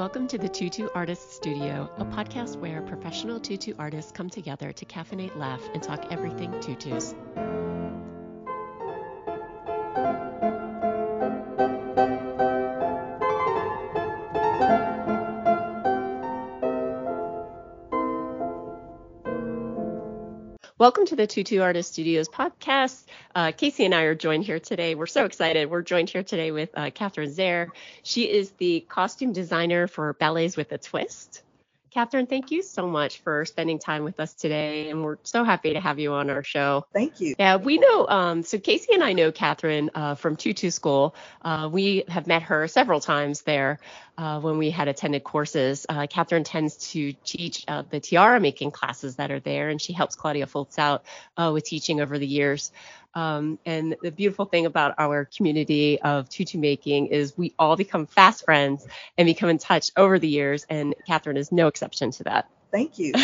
Welcome to the Tutu Artist Studio, a podcast where professional tutu artists come together to caffeinate, laugh, and talk everything tutus. Welcome to the Tutu Artist Studios podcast. Uh, Casey and I are joined here today. We're so excited. We're joined here today with uh, Catherine Zehr. She is the costume designer for Ballets with a Twist. Catherine, thank you so much for spending time with us today, and we're so happy to have you on our show. Thank you. Yeah, we know. Um, so Casey and I know Catherine uh, from Tutu School. Uh, we have met her several times there uh, when we had attended courses. Uh, Catherine tends to teach uh, the tiara making classes that are there, and she helps Claudia Folts out uh, with teaching over the years. Um, and the beautiful thing about our community of tutu making is we all become fast friends and become in touch over the years, and Catherine is no exception to that. Thank you.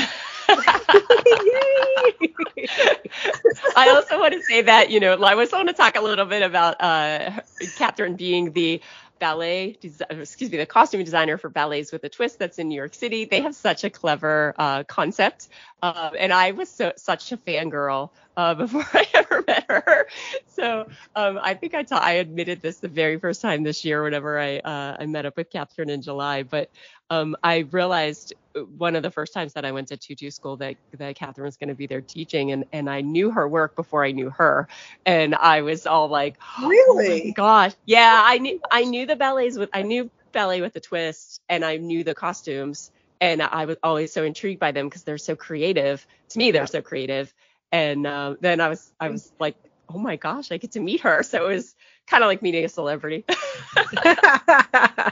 I also want to say that, you know, I was want to talk a little bit about uh, Catherine being the ballet, excuse me, the costume designer for Ballets with a Twist that's in New York City. They have such a clever uh, concept, uh, and I was so, such a fangirl uh, before I ever met her. So um, I think I, ta- I admitted this the very first time this year whenever I uh, I met up with Catherine in July. But um, I realized one of the first times that I went to tutu school that that Catherine was going to be there teaching, and and I knew her work before I knew her, and I was all like, really? Oh gosh, yeah, I knew I knew the ballets with I knew ballet with a twist, and I knew the costumes. And I was always so intrigued by them because they're so creative. To me, they're so creative and uh, then I was I was like, oh my gosh, I get to meet her. So it was kind of like meeting a celebrity.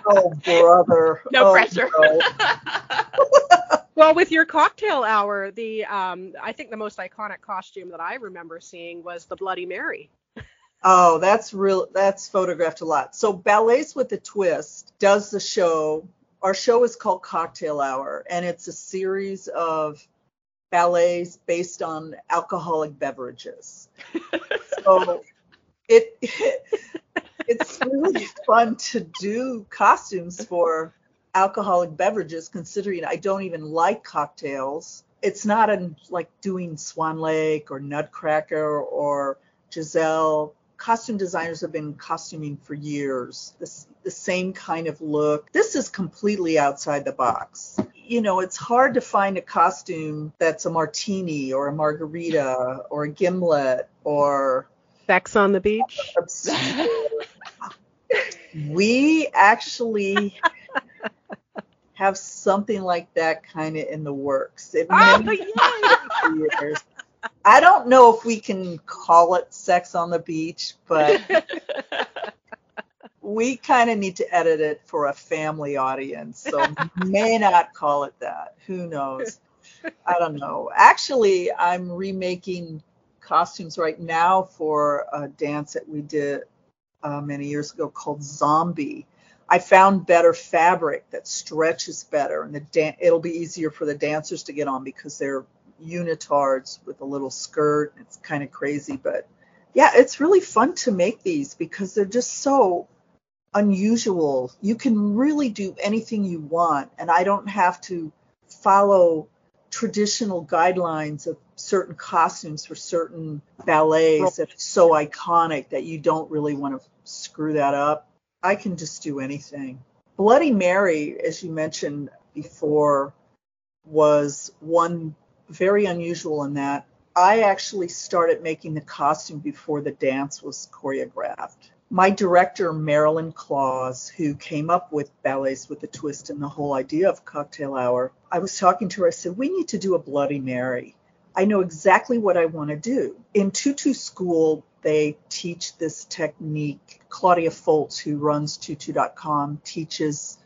oh brother. No oh, pressure. No. well, with your cocktail hour, the um, I think the most iconic costume that I remember seeing was the Bloody Mary. Oh, that's real. That's photographed a lot. So Ballets with a Twist does the show. Our show is called Cocktail Hour, and it's a series of ballets based on alcoholic beverages. so it, it it's really fun to do costumes for alcoholic beverages considering I don't even like cocktails. It's not in, like doing Swan Lake or Nutcracker or Giselle. Costume designers have been costuming for years. This, the same kind of look. This is completely outside the box you know, it's hard to find a costume that's a martini or a margarita or a gimlet or sex on the beach. we actually have something like that kind of in the works. It oh, years. I don't know if we can call it sex on the beach, but we kind of need to edit it for a family audience, so may not call it that. Who knows? I don't know. Actually, I'm remaking costumes right now for a dance that we did uh, many years ago called Zombie. I found better fabric that stretches better, and the dan- it'll be easier for the dancers to get on because they're unitards with a little skirt. It's kind of crazy, but yeah, it's really fun to make these because they're just so unusual. You can really do anything you want, and I don't have to follow traditional guidelines of certain costumes for certain ballets that are so iconic that you don't really want to screw that up. I can just do anything. Bloody Mary, as you mentioned before, was one very unusual in that I actually started making the costume before the dance was choreographed my director, Marilyn Klaus, who came up with Ballets with a Twist and the whole idea of Cocktail Hour, I was talking to her. I said, We need to do a Bloody Mary. I know exactly what I want to do. In Tutu School, they teach this technique. Claudia Folts, who runs tutu.com, teaches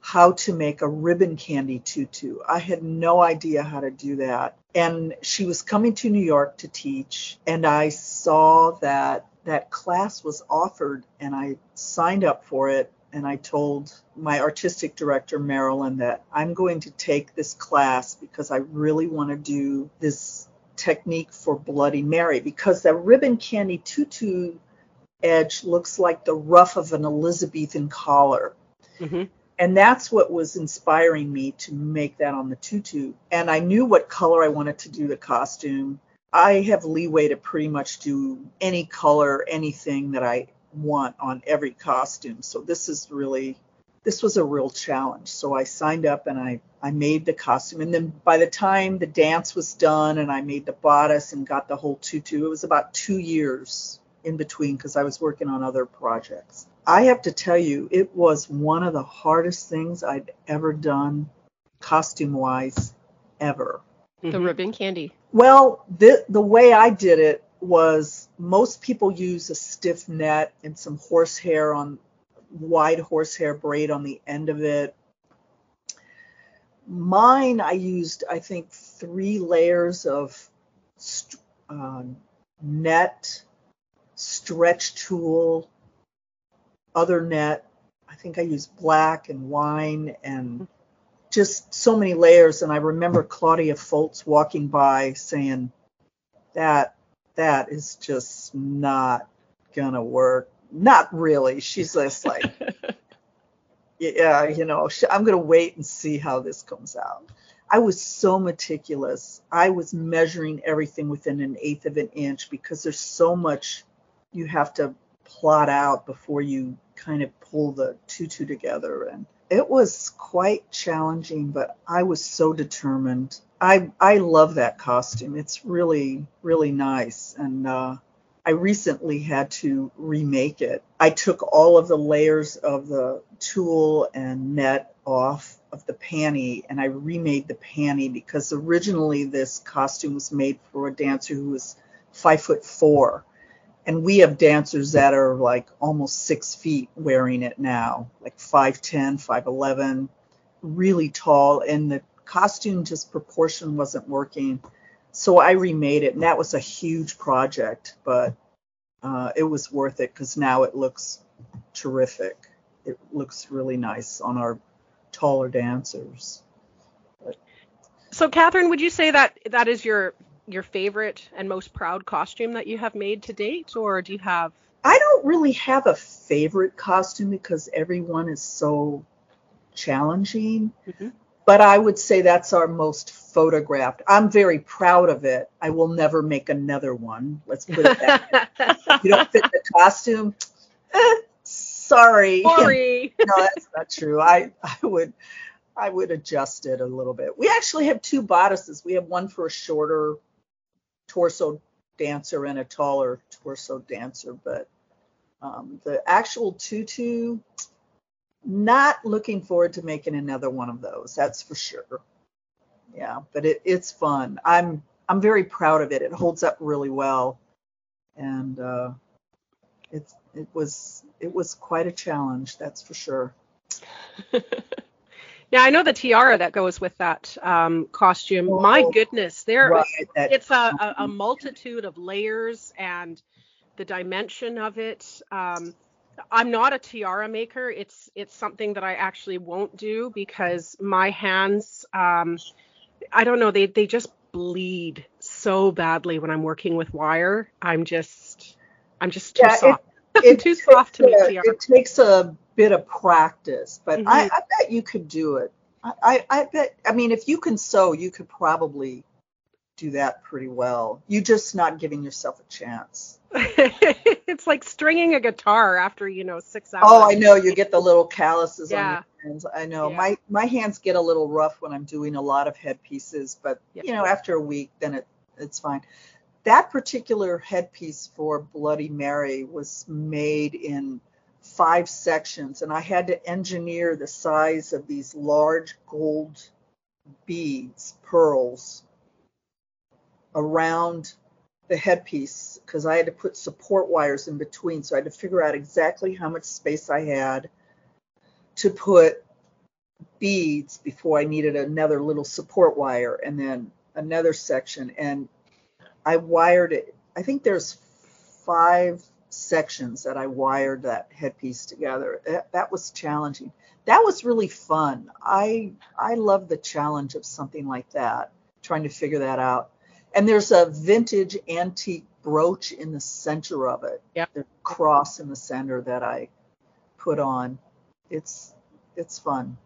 how to make a ribbon candy tutu. I had no idea how to do that. And she was coming to New York to teach, and I saw that that class was offered and I signed up for it and I told my artistic director Marilyn that I'm going to take this class because I really want to do this technique for Bloody Mary because the ribbon candy tutu edge looks like the ruff of an Elizabethan collar. Mm-hmm. And that's what was inspiring me to make that on the tutu. And I knew what color I wanted to do the costume. I have leeway to pretty much do any color, anything that I want on every costume. So this is really this was a real challenge. So I signed up and I I made the costume. And then by the time the dance was done and I made the bodice and got the whole tutu, it was about two years in between because I was working on other projects. I have to tell you, it was one of the hardest things I'd ever done costume wise ever. The mm-hmm. ribbon candy. Well, the the way I did it was most people use a stiff net and some horsehair on wide horsehair braid on the end of it. Mine, I used I think three layers of uh, net, stretch tulle, other net. I think I used black and wine and just so many layers. And I remember Claudia Folts walking by saying, "That that is just not gonna work." Not really. She's just like, "Yeah, you know, I'm gonna wait and see how this comes out." I was so meticulous. I was measuring everything within an eighth of an inch because there's so much you have to plot out before you kind of pull the tutu together and it was quite challenging, but I was so determined. I I love that costume. It's really really nice, and uh, I recently had to remake it. I took all of the layers of the tulle and net off of the panty, and I remade the panty because originally this costume was made for a dancer who was five foot four and we have dancers that are like almost six feet wearing it now, like 5'10, 5'11, really tall. And the costume just proportion wasn't working. So I remade it, and that was a huge project, but uh, it was worth it because now it looks terrific. It looks really nice on our taller dancers. So, Catherine, would you say that that is your your favorite and most proud costume that you have made to date, or do you have? I don't really have a favorite costume because everyone is so challenging. Mm-hmm. But I would say that's our most photographed. I'm very proud of it. I will never make another one. Let's put it that way. you don't fit the costume. Eh, sorry. Sorry. no, that's not true. I I would I would adjust it a little bit. We actually have two bodices. We have one for a shorter torso dancer and a taller torso dancer, but um, the actual tutu, not looking forward to making another one of those. That's for sure. Yeah, but it, it's fun. I'm I'm very proud of it. It holds up really well, and uh, it's it was it was quite a challenge. That's for sure. Yeah, I know the tiara that goes with that um, costume. Oh, My goodness, there right, it's a, a, a, multitude of layers and the dimension of it. Um, I'm not a tiara maker. It's it's something that I actually won't do because my hands, um, I don't know, they they just bleed so badly when I'm working with wire. I'm just I'm just too yeah, soft. It, it, too soft to tiara. It takes a bit of practice, but mm-hmm. I, I, bet you could do it. I, I bet. I mean, if you can sew, you could probably do that pretty well. You're just not giving yourself a chance. it's like stringing a guitar after you know six hours. Oh, I know. You get the little calluses yeah. on your hands. I know. Yeah. My my hands get a little rough when I'm doing a lot of headpieces, but yep. you know, after a week, then it it's fine. That particular headpiece for Bloody Mary was made in five sections and I had to engineer the size of these large gold beads, pearls around the headpiece because I had to put support wires in between. So I had to figure out exactly how much space I had to put beads before I needed another little support wire and then another section. And I wired it. I think there's five sections that I wired that headpiece together. That, that was challenging. That was really fun. I I love the challenge of something like that, trying to figure that out. And there's a vintage antique brooch in the center of it. Yeah. The cross in the center that I put on. It's it's fun.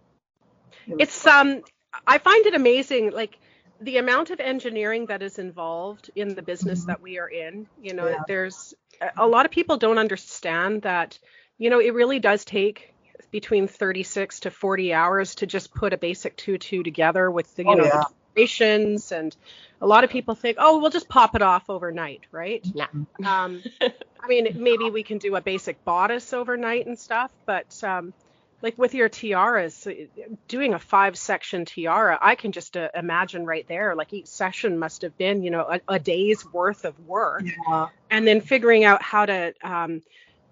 It it's fun. um I find it amazing like the amount of engineering that is involved in the business mm-hmm. that we are in. You know, yeah. there's a lot of people don't understand that. You know, it really does take between 36 to 40 hours to just put a basic tutu together with the you oh, know yeah. the and a lot of people think oh we'll just pop it off overnight right yeah um, i mean maybe we can do a basic bodice overnight and stuff but um, like with your tiaras doing a five section tiara i can just uh, imagine right there like each session must have been you know a, a day's worth of work yeah. and then figuring out how to um,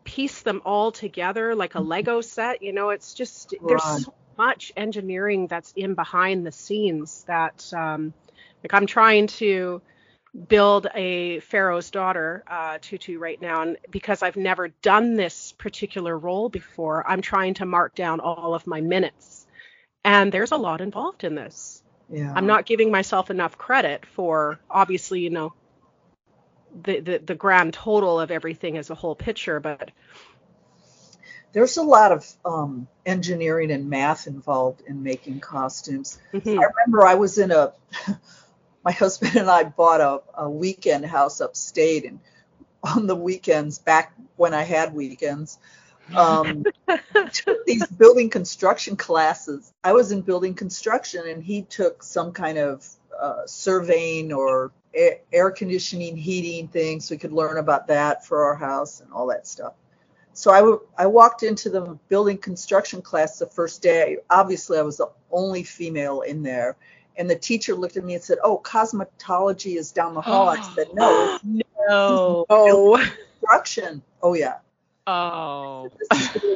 piece them all together like a Lego set. You know, it's just right. there's so much engineering that's in behind the scenes that um, like I'm trying to build a Pharaoh's daughter uh, tutu right now, and because I've never done this particular role before, I'm trying to mark down all of my minutes, and there's a lot involved in this. Yeah. I'm not giving myself enough credit for obviously, you know, the, the, the grand total of everything as a whole picture, but there's a lot of um, engineering and math involved in making costumes. Mm-hmm. I remember I was in a, my husband and I bought a, a weekend house upstate, and on the weekends, back when I had weekends, um, took these building construction classes. I was in building construction, and he took some kind of uh, surveying or air conditioning, heating things. So we could learn about that for our house and all that stuff. So I, w- I walked into the building construction class the first day. Obviously, I was the only female in there. And the teacher looked at me and said, Oh, cosmetology is down the hall. I said, No. no. Oh. Construction. Oh, yeah. Oh.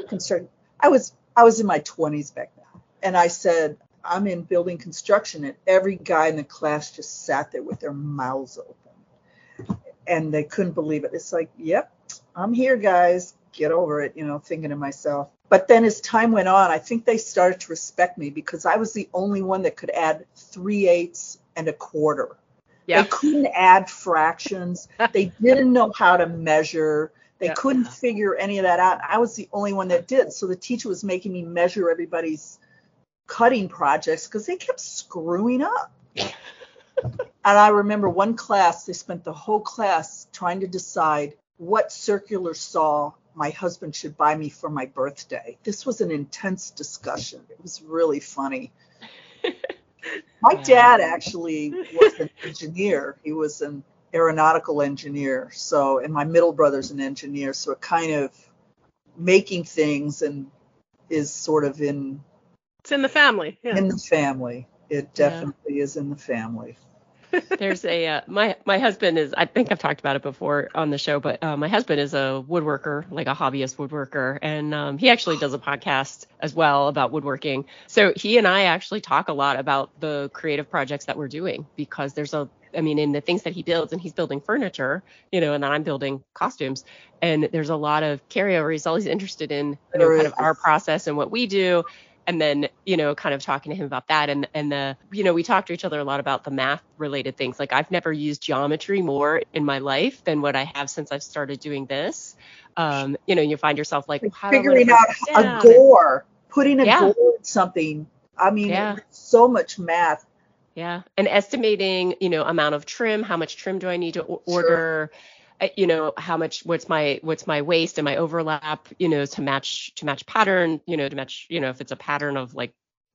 Construction. I was I was in my 20s back then. And I said, I'm in building construction, and every guy in the class just sat there with their mouths open. And they couldn't believe it. It's like, yep, I'm here, guys. Get over it, you know, thinking to myself. But then as time went on, I think they started to respect me because I was the only one that could add three eighths and a quarter. Yep. They couldn't add fractions. they didn't know how to measure. They yep. couldn't figure any of that out. I was the only one that did. So the teacher was making me measure everybody's cutting projects because they kept screwing up. and I remember one class, they spent the whole class trying to decide what circular saw my husband should buy me for my birthday. This was an intense discussion. It was really funny. my dad actually was an engineer. He was an aeronautical engineer. So, and my middle brother's an engineer. So it kind of making things and is sort of in it's in the family. Yeah. In the family. It definitely yeah. is in the family. There's a uh, my my husband is I think I've talked about it before on the show, but uh, my husband is a woodworker, like a hobbyist woodworker, and um, he actually does a podcast as well about woodworking. So he and I actually talk a lot about the creative projects that we're doing because there's a I mean, in the things that he builds, and he's building furniture, you know, and then I'm building costumes, and there's a lot of carryover. He's always interested in, you know, kind of our process and what we do, and then you know kind of talking to him about that. And and the you know we talked to each other a lot about the math related things. Like i've never used geometry more in my life than what i have since i've started doing this. Um you know you find yourself like figuring out a gore putting a yeah. gore in something. I mean yeah. so much math. Yeah. And estimating you know amount of trim. How much trim do i need to order sure you know how much what's my what's my waist and my overlap you know to match to match pattern you know to match you know if it's a pattern of like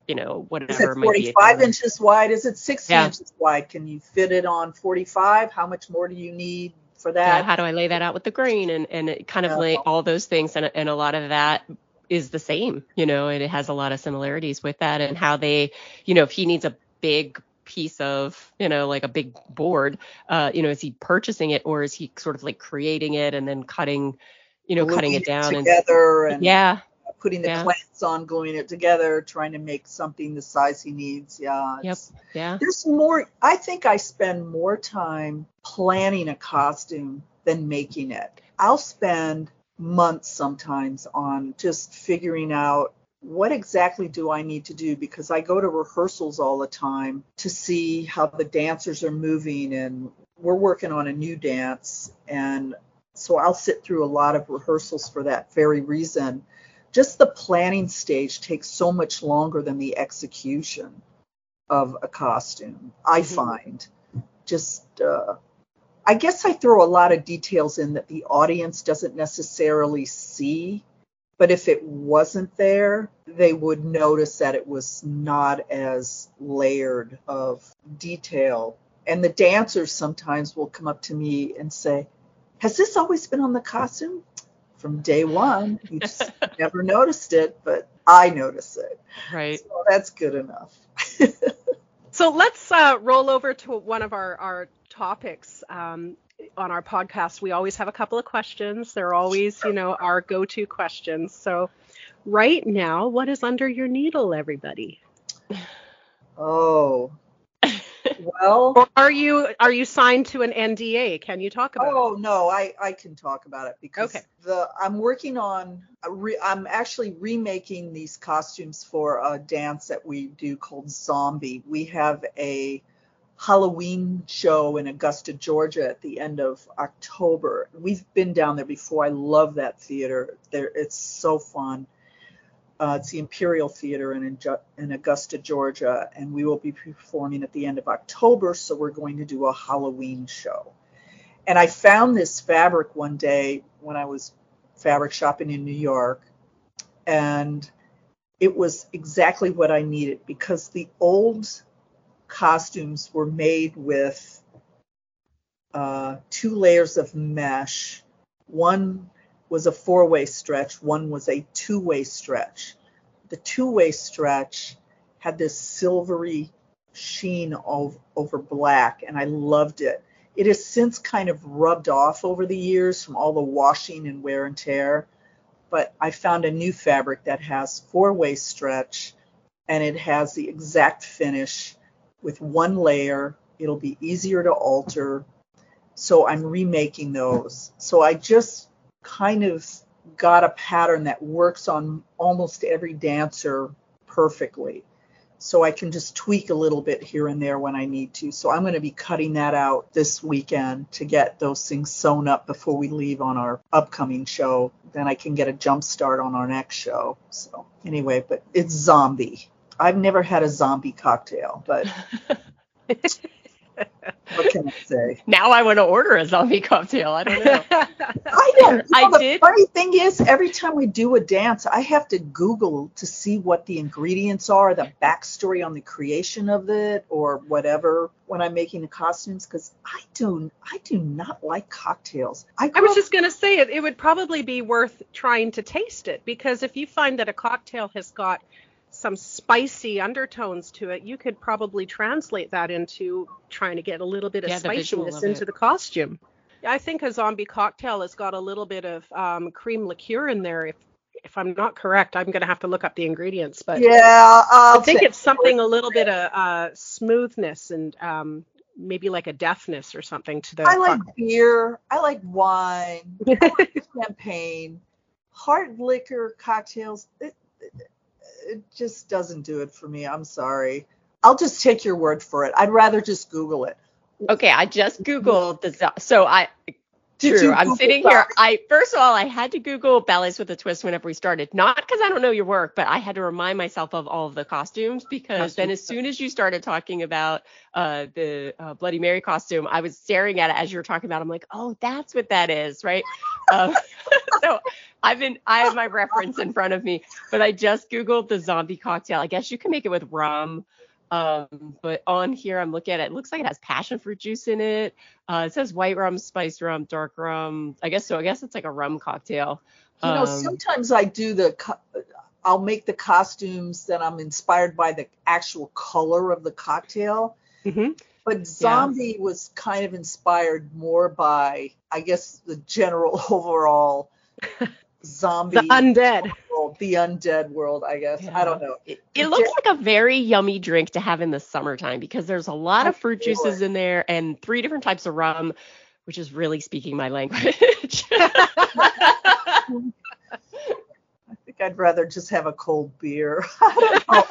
you know whatever is it 45 inches wide? Is it 60 yeah. inches wide? Can you fit it on 45 how much more do you need for that? Yeah, how do i lay that out with the grain and and it kind of lay all those things and, and a lot of that is the same you know and it has a lot of similarities with that and how they you know if he needs a big piece of, you know, like a big board, uh, you know, is he purchasing it or is he sort of like creating it and then cutting, you know, cutting it down together and, and yeah, putting the yeah. clamps on, gluing it together, trying to make something the size he needs. Yeah. Yep. Yeah. There's more. I think I spend more time planning a costume than making it. I'll spend months sometimes on just figuring out what exactly do I need to do? Because I go to rehearsals all the time to see how the dancers are moving, and we're working on a new dance. And so I'll sit through a lot of rehearsals for that very reason, just the planning stage takes so much longer than the execution of a costume. I mm-hmm. find just uh, I guess I throw a lot of details in that the audience doesn't necessarily see, but if it wasn't there, they would notice that it was not as layered of detail. And the dancers sometimes will come up to me and say, Has this always been on the costume? From day one, you just never noticed it, but I notice it. Right. So that's good enough. so let's uh, roll over to one of our, our topics um, on our podcast, we always have a couple of questions. They're always, you know, our go-to questions. So, right now, what is under your needle, everybody? Oh, well, or are you are you signed to an NDA? Can you talk about? Oh it? no, I I can talk about it because okay. the I'm working on uh, re, I'm actually remaking these costumes for a dance that we do called Zombie. We have a Halloween show in Augusta, Georgia at the end of October. We've been down there before. I love that theater. There, it's so fun. Uh, it's the Imperial Theater in, in Augusta, Georgia, and we will be performing at the end of October. So we're going to do a Halloween show. And I found this fabric one day when I was fabric shopping in New York, and it was exactly what I needed because the old costumes were made with uh, two layers of mesh. One was a four way stretch, one was a two way stretch. The two way stretch had this silvery sheen of, over black, and I loved it. It has since kind of rubbed off over the years from all the washing and wear and tear, but I found a new fabric that has four way stretch and it has the exact finish with one layer. It'll be easier to alter. So I'm remaking those. So I just kind of got a pattern that works on almost every dancer perfectly. So I can just tweak a little bit here and there when I need to. So I'm going to be cutting that out this weekend to get those things sewn up before we leave on our upcoming show. Then I can get a jump start on our next show. So anyway, but it's zombie. I've never had a zombie cocktail, but what can I say? Now I want to order a zombie cocktail. I don't know. I don't. You know, I the did. Funny thing is, every time we do a dance, I have to Google to see what the ingredients are, the backstory on the creation of it, or whatever when I'm making the costumes, because I do I do not like cocktails. I, I was just gonna say it. It would probably be worth trying to taste it because if you find that a cocktail has got some spicy undertones to it, you could probably translate that into trying to get a little bit of yeah, spiciness into the costume. I think a zombie cocktail has got a little bit of um, cream liqueur in there. If if I'm not correct, I'm going to have to look up the ingredients. But yeah, I'll i think it's something a little bit of uh, smoothness and um, maybe like a deafness or something to the. I like beer. I like wine. I like champagne. Hard liquor cocktails. It, it just doesn't do it for me. I'm sorry. I'll just take your word for it. I'd rather just Google it. Okay, I just Googled the so I True. I'm sitting here. I first of all, I had to Google ballets with a twist whenever we started. Not because I don't know your work, but I had to remind myself of all of the costumes because costumes. then as soon as you started talking about uh, the uh, Bloody Mary costume, I was staring at it as you were talking about. I'm like, oh, that's what that is, right? um, so I've been I have my reference in front of me, but I just Googled the zombie cocktail. I guess you can make it with rum. Um, but on here, I'm looking at it. It looks like it has passion fruit juice in it. Uh, it says white rum, spiced rum, dark rum. I guess so. I guess it's like a rum cocktail. You know, um, sometimes I do the. I'll make the costumes that I'm inspired by the actual color of the cocktail. Mm-hmm. But zombie yeah. was kind of inspired more by, I guess, the general overall zombie the undead world, the undead world i guess. Yeah. i don't know. It, it looks like a very yummy drink to have in the summertime because there's a lot of fruit juices in there and three different types of rum which is really speaking my language. I think i'd rather just have a cold beer.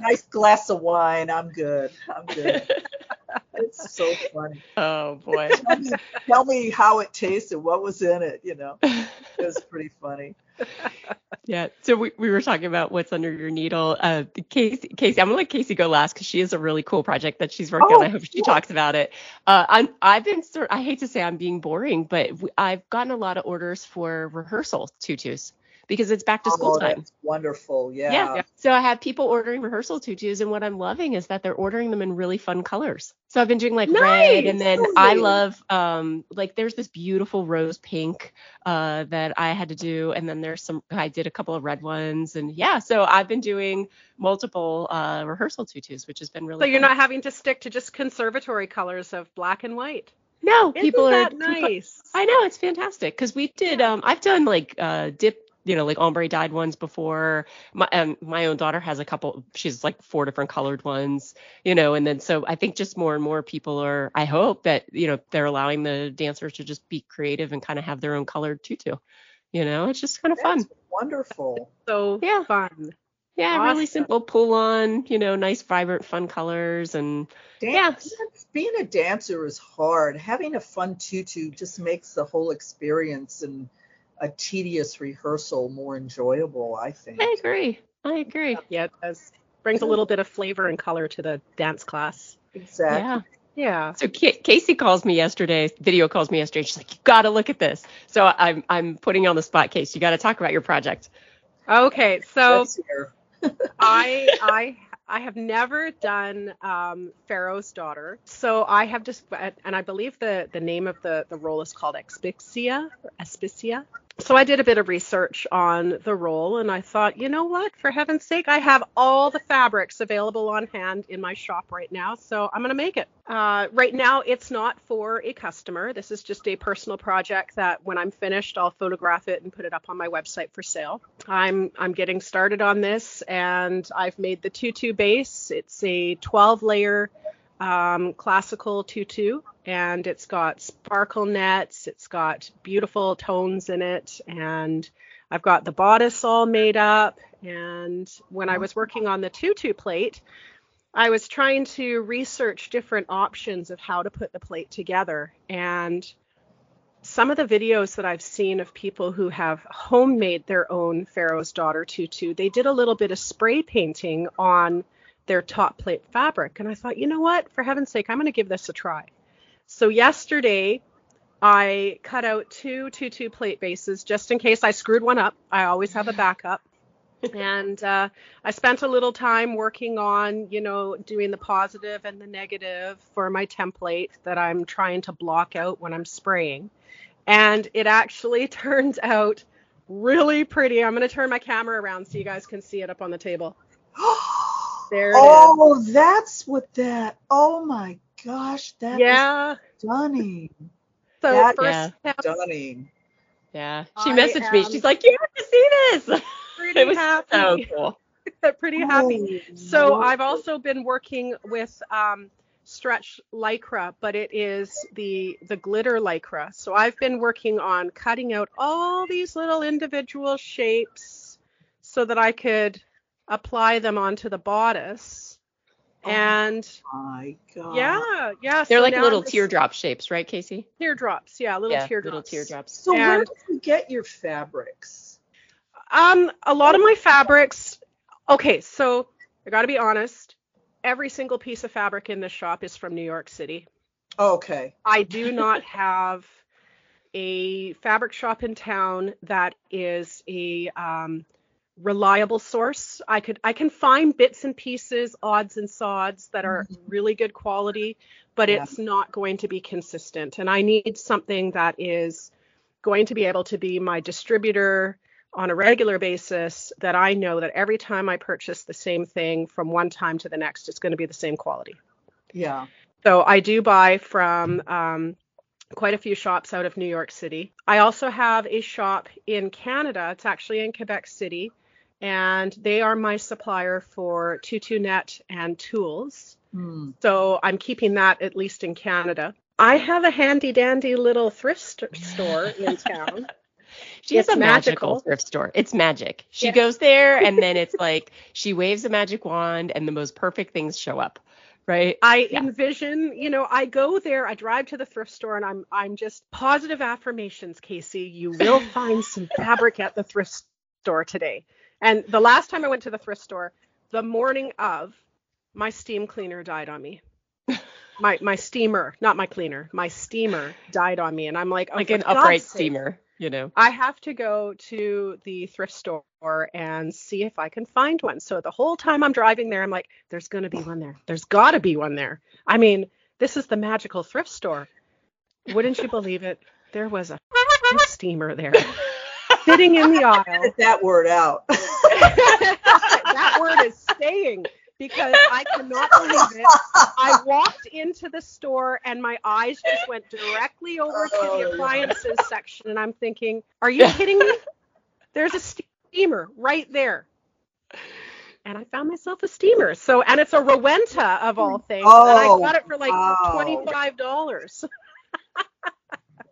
Nice glass of wine. I'm good. I'm good. It's so funny. Oh boy. Tell me, tell me how it tasted what was in it you know it was pretty funny. Yeah. So we, we were talking about what's under your needle. Uh, Casey, Casey, I'm gonna let Casey go last because she has a really cool project that she's working oh, on. I hope she talks about it. Uh, I'm I've been sort. I hate to say I'm being boring, but I've gotten a lot of orders for rehearsal tutus because it's back to school oh, time. wonderful. Yeah. yeah. So I have people ordering rehearsal tutus, and what I'm loving is that they're ordering them in really fun colors. So I've been doing like nice. red, and then I love um like there's this beautiful rose pink uh that I had to do, and then there's some I did a couple of red ones, and yeah. So I've been doing multiple uh rehearsal tutus, which has been really. So you're not having to stick to just conservatory colors of black and white. No, Isn't people are nice. I know it's fantastic because we did. Um, I've done like uh dip you know, like ombre dyed ones before. My um, my own daughter has a couple. She's like four different colored ones, you know, and then so I think just more and more people are. I hope that you know they're allowing the dancers to just be creative and kind of have their own colored tutu. You know, it's just kind of fun. Wonderful. So yeah. fun. Yeah, awesome. really simple pull on, you know, nice vibrant fun colors and Dance, yeah. Being a dancer is hard. Having a fun tutu just makes the whole experience and a tedious rehearsal more enjoyable, I think. I agree. I agree. Yeah, it does. Brings a little bit of flavor and color to the dance class. Exactly. Yeah. Yeah. So Casey calls me yesterday, video calls me yesterday. She's like, "You got to look at this." So I'm I'm putting you on the spot, Casey. You got to talk about your project. Okay, so I I I have never done um, Pharaoh's Daughter, so I have just and I believe the the name of the the role is called Expixia, Asphyxia so I did a bit of research on the role and I thought, you know what? For heaven's sake, I have all the fabrics available on hand in my shop right now, so I'm going to make it. Uh, right now, it's not for a customer. This is just a personal project that when I'm finished, I'll photograph it and put it up on my website for sale. I'm I'm getting started on this and I've made the tutu base. It's a 12 layer um, classical tutu and it's got sparkle nets, it's got beautiful tones in it, and I've got the bodice all made up. And when I was working on the tutu plate, I was trying to research different options of how to put the plate together. And some of the videos that I've seen of people who have homemade their own Pharaoh's daughter tutu, they did a little bit of spray painting on their top plate fabric. And I thought, you know what? For heaven's sake, I'm going to give this a try. So yesterday, I cut out two tutu plate bases just in case I screwed one up. I always have a backup. and uh, I spent a little time working on, you know, doing the positive and the negative for my template that I'm trying to block out when I'm spraying. And it actually turns out really pretty. I'm going to turn my camera around so you guys can see it up on the table. there it oh, is. that's what that. Oh my gosh, that yeah. stunning. So that first yeah. stunning. Yeah. She messaged me. She's like, you have to see this. Pretty it was happy. so cool. pretty happy. Oh, so I've also been working with um, stretch lycra, but it is the the glitter lycra. So I've been working on cutting out all these little individual shapes so that I could apply them onto the bodice Oh and my god. Yeah, yeah. They're so like little teardrop shapes, right, Casey? Teardrops, yeah, little yeah, teardrops. Little teardrops. So and, where do you get your fabrics? Um, a lot of my fabrics. Okay, so I got to be honest. Every single piece of fabric in this shop is from New York City. Okay. I do not have a fabric shop in town that is a um, reliable source. I could I can find bits and pieces, odds and sods that are mm-hmm. really good quality, but yeah. it's not going to be consistent. And I need something that is going to be able to be my distributor on a regular basis that I know that every time I purchase the same thing from one time to the next, it's going to be the same quality. Yeah. So I do buy from um, quite a few shops out of New York City. I also have a shop in Canada. It's actually in Quebec City and they are my supplier for tutu net and tulle. Hmm. So I'm keeping that at least in Canada. I have a handy dandy little thrift st- store in town. she has a magical. magical. thrift store. It's magic. She yeah. goes there and then it's like she waves a magic wand and the most perfect things show up. right? I yeah. envision, you know, I go there, I drive to the thrift store and I'm I'm just positive affirmations, Casey. You will find some fabric at the thrift store today. And the last time I went to the thrift store, the morning of, my steam cleaner died on me. my my steamer, not my cleaner, my steamer died on me, and I'm like, oh, like an upright sake, steamer, you know. I have to go to the thrift store and see if I can find one. So the whole time I'm driving there, I'm like, there's gonna be one there. There's got to be one there. I mean, this is the magical thrift store. Wouldn't you believe it? There was a steamer there, sitting in the aisle. Get that word out. that word is staying because I cannot believe it. I walked into the store and my eyes just went directly over to the oh, appliances section, and I'm thinking, are you kidding me? There's a steamer right there. And I found myself a steamer. So, and it's a Rowenta of all things. Oh, and I oh, got it for like wow. $25.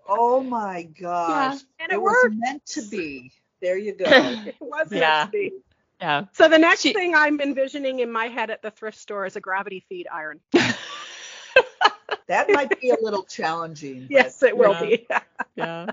oh my gosh. Yeah, and it, it was meant to be. There you go. it was yeah. meant to be. Yeah. So the next she, thing I'm envisioning in my head at the thrift store is a gravity feed iron. that might be a little challenging. yes, it will yeah. be. yeah.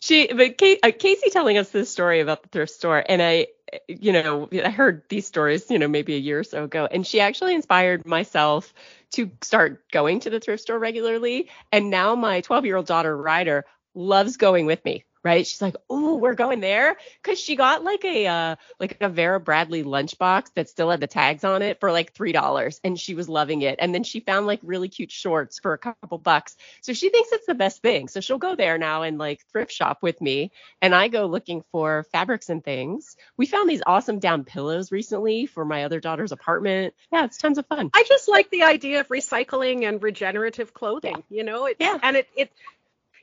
She, but Kate, uh, Casey telling us this story about the thrift store, and I, you know, I heard these stories, you know, maybe a year or so ago, and she actually inspired myself to start going to the thrift store regularly. And now my 12 year old daughter Ryder loves going with me right? She's like, "Oh, we're going there," because she got like a uh, like a Vera Bradley lunchbox that still had the tags on it for like three dollars, and she was loving it. And then she found like really cute shorts for a couple bucks, so she thinks it's the best thing. So she'll go there now and like thrift shop with me, and I go looking for fabrics and things. We found these awesome down pillows recently for my other daughter's apartment. Yeah, it's tons of fun. I just like the idea of recycling and regenerative clothing. Yeah. You know, it, yeah, and it it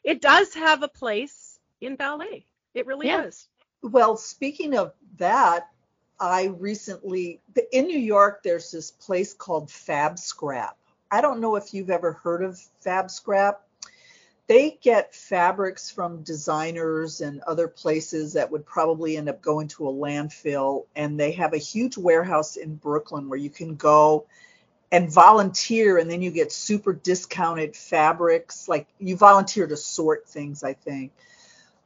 it does have a place in ballet. It really yeah. is. Well, speaking of that, I recently in New York there's this place called Fab Scrap. I don't know if you've ever heard of Fab Scrap. They get fabrics from designers and other places that would probably end up going to a landfill and they have a huge warehouse in Brooklyn where you can go and volunteer and then you get super discounted fabrics like you volunteer to sort things I think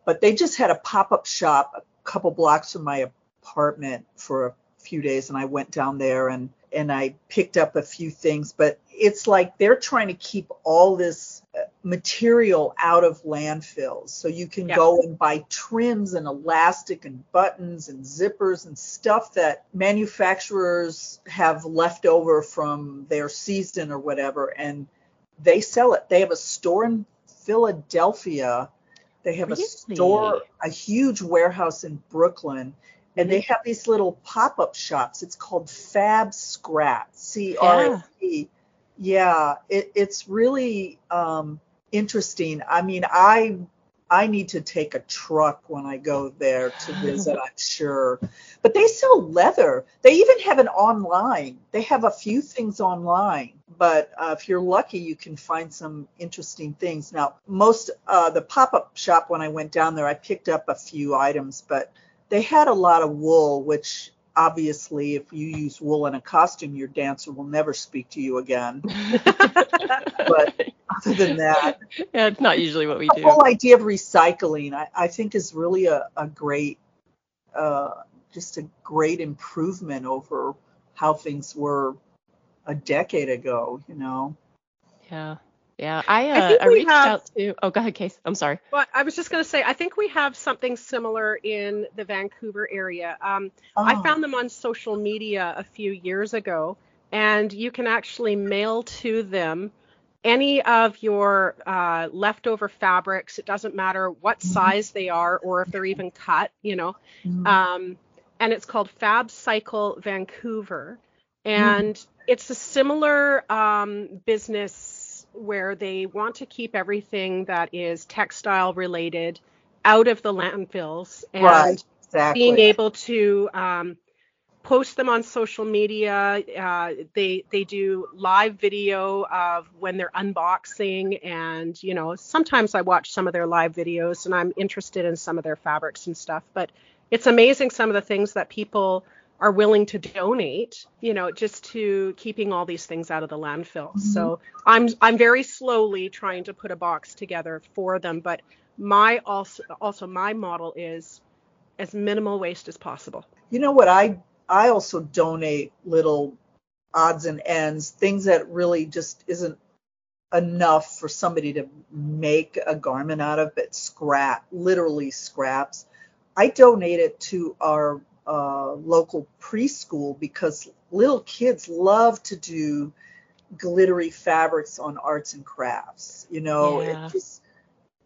but they just had a pop-up shop a couple blocks from my apartment for a few days and I went down there and and I picked up a few things. But it's like they're trying to keep all this uh, material out of landfills. So you can yeah. go and buy trims and elastic and buttons and zippers and stuff that manufacturers have left over from their season or whatever and they sell it. They have a store in Philadelphia they have really? a store, a huge warehouse in Brooklyn, and they mm-hmm. have these little pop-up shops. It's called Fab Scrap, C R A P. Yeah, it, it's really um, interesting. I mean, I I need to take a truck when I go there to visit, I'm sure. But they sell leather. They even have an online. They have a few things online, but uh, if you're lucky, you can find some interesting things. Now, most uh, the pop-up shop when I went down there, I picked up a few items, but they had a lot of wool, which obviously, if you use wool in a costume, your dancer will never speak to you again. but other than that, yeah, it's not usually what we do. The whole idea of recycling, I, I think, is really a, a great, uh, just a great improvement over how things were a decade ago. You know. Yeah. Yeah, I, uh, I, I reached have, out to. Oh, go ahead, Case. I'm sorry. Well, I was just going to say, I think we have something similar in the Vancouver area. Um, oh. I found them on social media a few years ago, and you can actually mail to them any of your uh, leftover fabrics. It doesn't matter what mm-hmm. size they are or if they're even cut, you know. Mm-hmm. Um, and it's called Fab Cycle Vancouver, and mm-hmm. it's a similar um, business where they want to keep everything that is textile related out of the landfills and right, exactly. being able to um, post them on social media. Uh, they they do live video of when they're unboxing, and you know sometimes I watch some of their live videos, and I'm interested in some of their fabrics and stuff. But it's amazing some of the things that people are willing to donate, you know, just to keeping all these things out of the landfill. Mm-hmm. So I'm I'm very slowly trying to put a box together for them, but my also also my model is as minimal waste as possible. You know what I I also donate little odds and ends, things that really just isn't enough for somebody to make a garment out of, but scrap, literally scraps. I donate it to our uh, local preschool because little kids love to do glittery fabrics on arts and crafts. You know, yeah. it just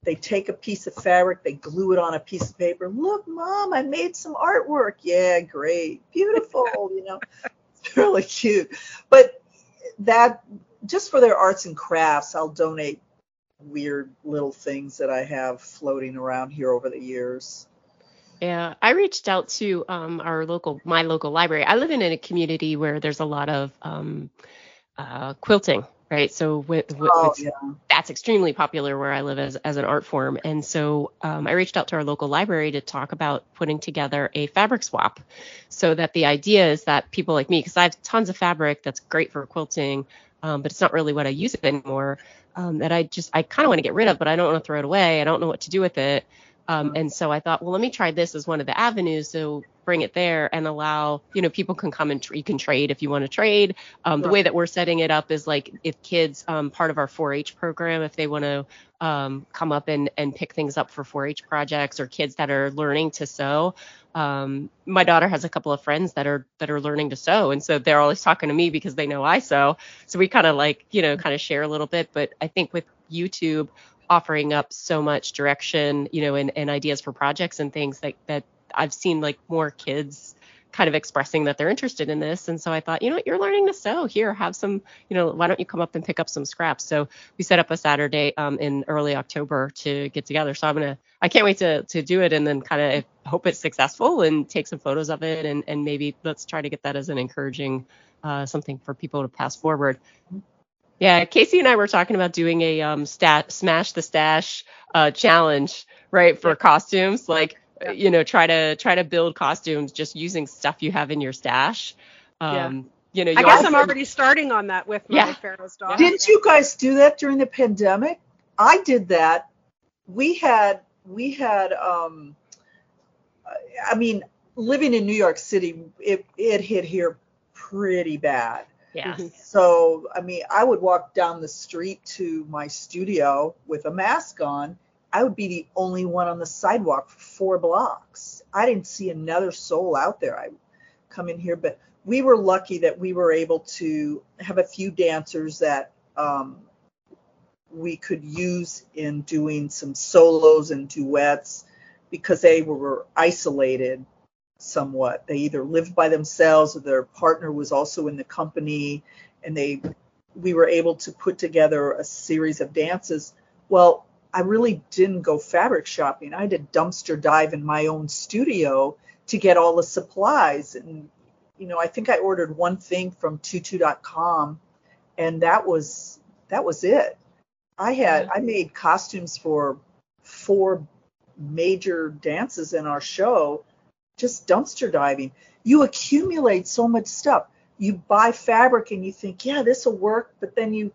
they take a piece of fabric, they glue it on a piece of paper. Look, mom, I made some artwork. Yeah, great, beautiful. you know, it's really cute. But that just for their arts and crafts, I'll donate weird little things that I have floating around here over the years. Yeah, I reached out to um, our local, my local library. I live in a community where there's a lot of um, uh, quilting, right? So with, with oh, yeah. that's extremely popular where I live as, as an art form. And so um, I reached out to our local library to talk about putting together a fabric swap, so that the idea is that people like me, because I have tons of fabric that's great for quilting, um, but it's not really what I use it anymore. Um, that I just I kind of want to get rid of, but I don't want to throw it away. I don't know what to do with it. Um, and so I thought, well, let me try this as one of the avenues. So bring it there and allow, you know, people can come and tr- you can trade if you want to trade. Um, the way that we're setting it up is like if kids, um, part of our 4-H program, if they want to um, come up and, and pick things up for 4-H projects or kids that are learning to sew. Um, my daughter has a couple of friends that are that are learning to sew, and so they're always talking to me because they know I sew. So we kind of like, you know, kind of share a little bit. But I think with YouTube, offering up so much direction, you know, and, and ideas for projects and things like that I've seen like more kids kind of expressing that they're interested in this. And so I thought, you know what, you're learning to sew. Here, have some, you know, why don't you come up and pick up some scraps? So we set up a Saturday um, in early October to get together. So I'm gonna, I can't wait to to do it and then kind of hope it's successful and take some photos of it and and maybe let's try to get that as an encouraging uh, something for people to pass forward. Yeah, Casey and I were talking about doing a um, stat smash the stash uh, challenge, right, for costumes. Like, yeah. you know, try to try to build costumes just using stuff you have in your stash. Um, yeah. You know, you I guess I'm already starting on that with my yeah. Pharaoh's daughter. Didn't you guys do that during the pandemic? I did that. We had we had um I mean, living in New York City, it it hit here pretty bad. Yeah. Mm-hmm. So, I mean, I would walk down the street to my studio with a mask on. I would be the only one on the sidewalk for four blocks. I didn't see another soul out there. I come in here, but we were lucky that we were able to have a few dancers that um, we could use in doing some solos and duets because they were isolated somewhat. They either lived by themselves or their partner was also in the company and they we were able to put together a series of dances. Well, I really didn't go fabric shopping. I did dumpster dive in my own studio to get all the supplies and you know, I think I ordered one thing from tutu.com and that was that was it. I had I made costumes for four major dances in our show just dumpster diving. You accumulate so much stuff. You buy fabric and you think, yeah, this will work, but then you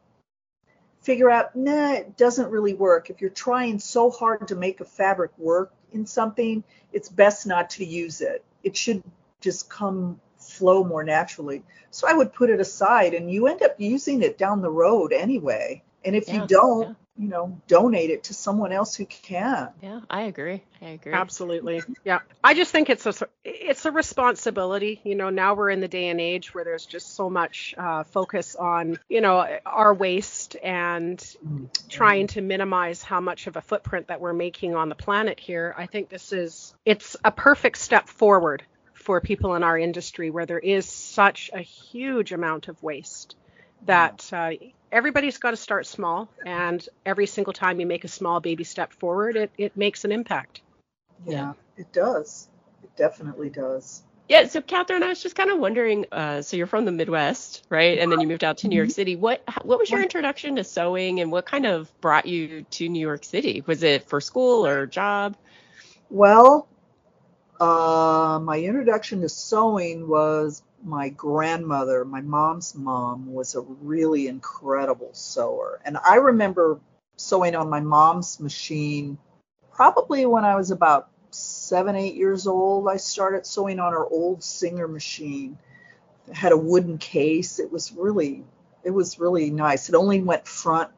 figure out, nah, it doesn't really work. If you're trying so hard to make a fabric work in something, it's best not to use it. It should just come flow more naturally. So I would put it aside and you end up using it down the road anyway. And if yeah, you don't, yeah you know, donate it to someone else who can. Yeah, I agree. I agree. Absolutely. Yeah. I just think it's a it's a responsibility. You know, now we're in the day and age where there's just so much uh, focus on, you know, our waste and mm-hmm. trying to minimize how much of a footprint that we're making on the planet here. I think this is it's a perfect step forward for people in our industry where there is such a huge amount of waste that uh, everybody's got to start small, and every single time you make a small baby step forward, it, it makes an impact. Yeah, it does. It definitely does. Yeah, so Catherine, I was just kind of wondering. Uh, so you're from the Midwest, right? And then you moved out to New York mm-hmm. City. What what was your introduction to sewing, and what kind of brought you to New York City? Was it for school or job? Well, Uh, my introduction to sewing was my grandmother, my mom's mom, was a really incredible sewer. And I remember sewing on my mom's machine probably when I was about seven, eight years old. I started sewing on her old Singer machine. It had a wooden case. It was really, it was really nice. It only went front,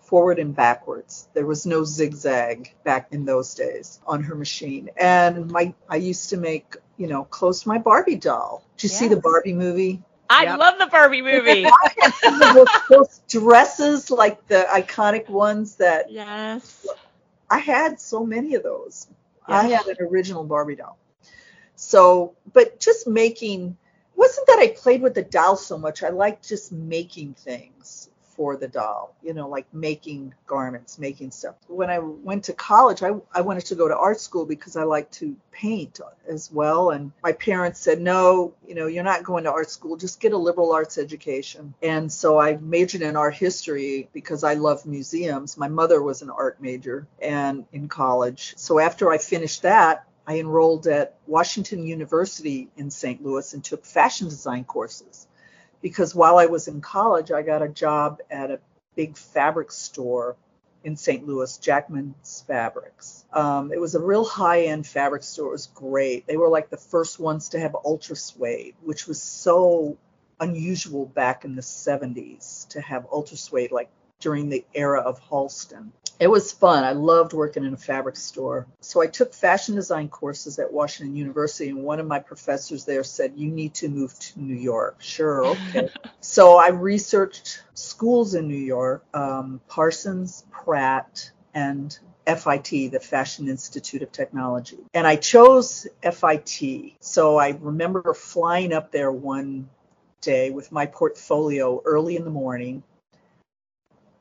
forward, and backwards. There was no zigzag back in those days on her machine. And my, I used to make, you know, close to my Barbie doll. Did you yes. see the Barbie movie? I yep. love the Barbie movie. those, dresses, like the iconic ones that. Yes. I had so many of those. Yeah. I had an original Barbie doll. So, but just making wasn't that I played with the doll so much. I liked just making things for the doll, you know, like making garments, making stuff. When I went to college, I, I wanted to go to art school because I like to paint as well. And my parents said, no, you know, you're not going to art school, just get a liberal arts education. And so I majored in art history because I love museums. My mother was an art major and in college. So after I finished that, I enrolled at Washington University in St. Louis and took fashion design courses because while I was in college, I got a job at a big fabric store in St. Louis, Jackman's Fabrics. Um, it was a real high-end fabric store. It was great. They were like the first ones to have ultra suede, which was so unusual back in the 70s to have ultra suede like during the era of Halston. It was fun. I loved working in a fabric store. So I took fashion design courses at Washington University, and one of my professors there said, You need to move to New York. Sure, okay. so I researched schools in New York um, Parsons, Pratt, and FIT, the Fashion Institute of Technology. And I chose FIT. So I remember flying up there one day with my portfolio early in the morning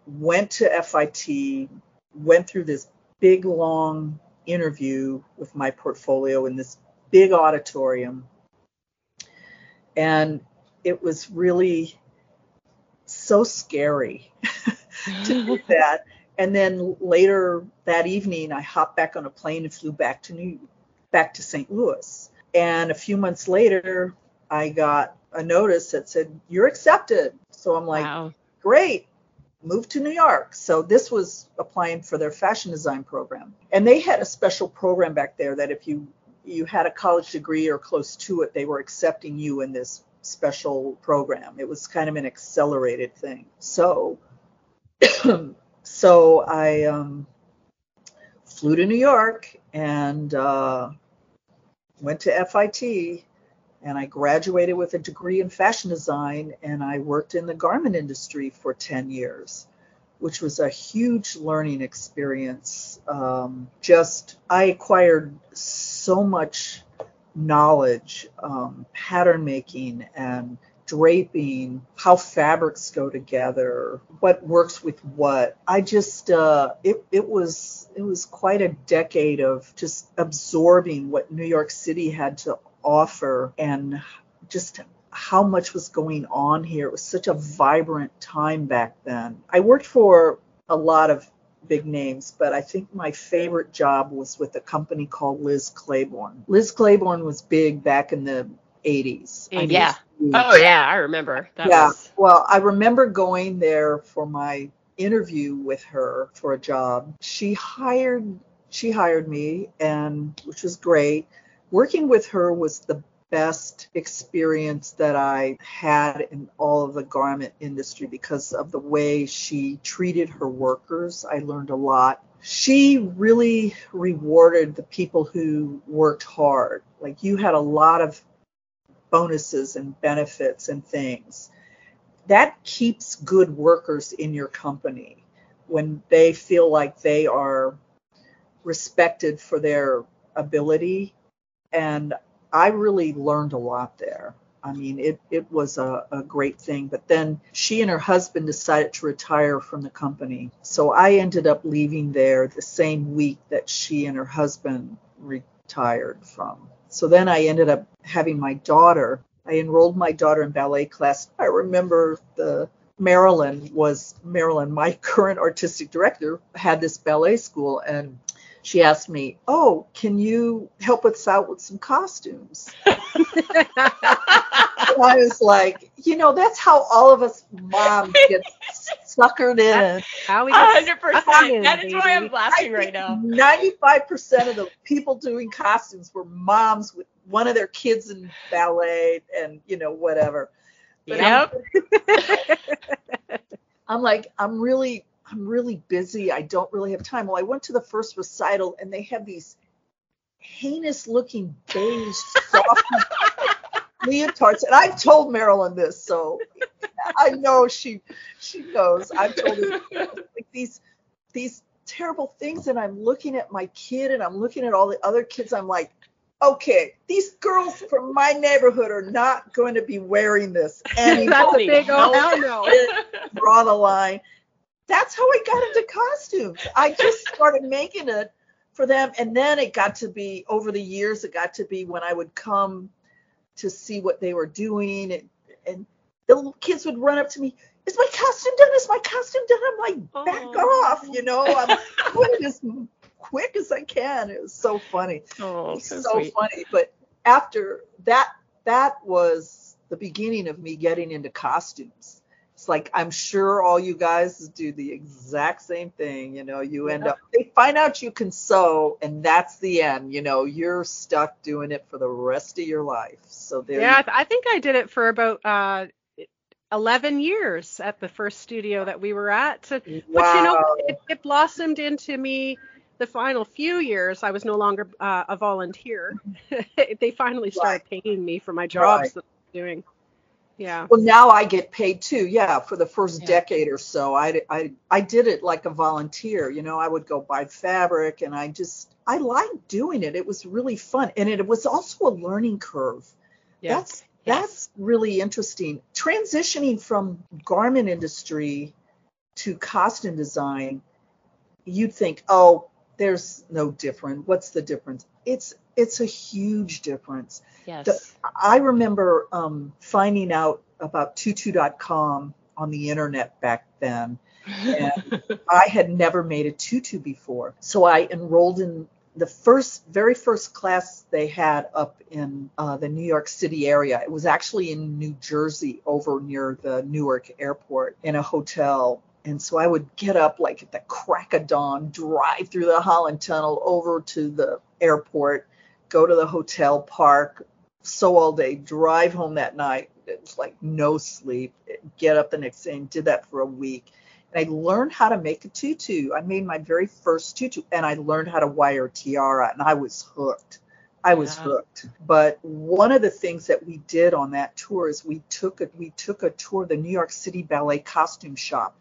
went to FIT, went through this big long interview with my portfolio in this big auditorium. And it was really so scary to do that. And then later that evening, I hopped back on a plane and flew back to New back to St. Louis. And a few months later, I got a notice that said, You're accepted. So I'm like, wow. Great moved to New York. So this was applying for their fashion design program. And they had a special program back there that if you you had a college degree or close to it, they were accepting you in this special program. It was kind of an accelerated thing. So so I um, flew to New York and uh, went to FIT and I graduated with a degree in fashion design and I worked in the garment industry for 10 years, which was a huge learning experience. Um, just, I acquired so much knowledge, um, pattern making and draping, how fabrics go together, what works with what. I just, uh, it, it was, it was quite a decade of just absorbing what New York City had to offer and just how much was going on here. It was such a vibrant time back then. I worked for a lot of big names, but I think my favorite job was with a company called Liz Claiborne. Liz Claiborne was big back in the 80s. Yeah. Oh yeah, I remember. That yeah. Was... Well, I remember going there for my interview with her for a job. She hired she hired me and which was great working with her was the best experience that I had in all of the garment industry because of the way she treated her workers. I learned a lot. She really rewarded the people who worked hard. Like you had a lot of bonuses and benefits and things. That keeps good workers in your company when they feel like they are respected for their ability and I really learned a lot there. I mean, it, it was a, a great thing. But then she and her husband decided to retire from the company. So I ended up leaving there the same week that she and her husband retired from. So then I ended up having my daughter. I enrolled my daughter in ballet class. I remember the Marilyn was Marilyn, my current artistic director, had this ballet school and she asked me, "Oh, can you help us out with some costumes?" I was like, you know, that's how all of us moms get suckered in. How we 100%. That is why I'm laughing right now. 95% of the people doing costumes were moms with one of their kids in ballet and, you know, whatever. But yep. I'm, I'm like, I'm really, I'm really busy. I don't really have time. Well, I went to the first recital and they have these heinous looking beige soft leotards. And I've told Marilyn this, so I know she she knows. I've told her like these these terrible things, and I'm looking at my kid and I'm looking at all the other kids. I'm like, okay, these girls from my neighborhood are not going to be wearing this anymore. That's a big oh hell no. Draw the line. That's how I got into costumes. I just started making it for them, and then it got to be over the years. It got to be when I would come to see what they were doing and, and the kids would run up to me is my costume done? Is my costume done? I'm like back oh. off you know? I'm doing as quick as i can. It was so funny. Oh so, so funny. But after that that was the beginning of me getting into costumes it's like I'm sure all you guys do the exact same thing. You know, you end up they find out you can sew, and that's the end. You know, you're stuck doing it for the rest of your life. So there. Yeah, I think I did it for about uh, 11 years at the first studio that we were at. So, wow. But you know, it, it, blossomed into me. The final few years, I was no longer uh, a volunteer. they finally started right. paying me for my jobs right. that I was doing. Yeah. Well, now I get paid too. Yeah, for the first yeah. decade or so, I, I I did it like a volunteer. You know, I would go buy fabric, and I just I liked doing it. It was really fun, and it was also a learning curve. Yeah. That's yes. that's really interesting. Transitioning from garment industry to costume design, you'd think, oh, there's no difference. What's the difference? It's it's a huge difference. Yes. The, I remember um, finding out about tutu.com on the internet back then. And I had never made a tutu before. So I enrolled in the first, very first class they had up in uh, the New York City area. It was actually in New Jersey, over near the Newark airport, in a hotel. And sew I would get up like at the crack of dawn, drive through the Holland Tunnel over to the airport, go to the hotel, park, so all day, drive home that night. It's like no sleep. Get up the next day and did that for a week. And I learned how to make a tutu. I made my very first tutu and I learned how to wire tiara and I was hooked. I was yeah. hooked. But one of the things that we did on that tour is we took a we took a tour the New York City Ballet costume shop.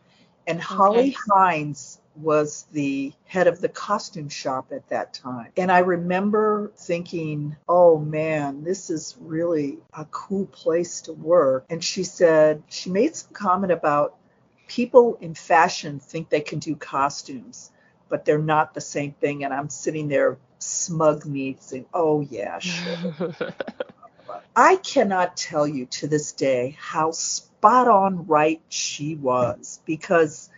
And okay. Holly Hynes was the head of the costume shop at that time. And I remember thinking, oh man, this is really a cool place to work. And she said, she made some comment about people in fashion think they can do costumes, but they're not the same thing. And I'm sitting there smug me saying, oh yeah, sure. I cannot tell you to this day how spot on right she was because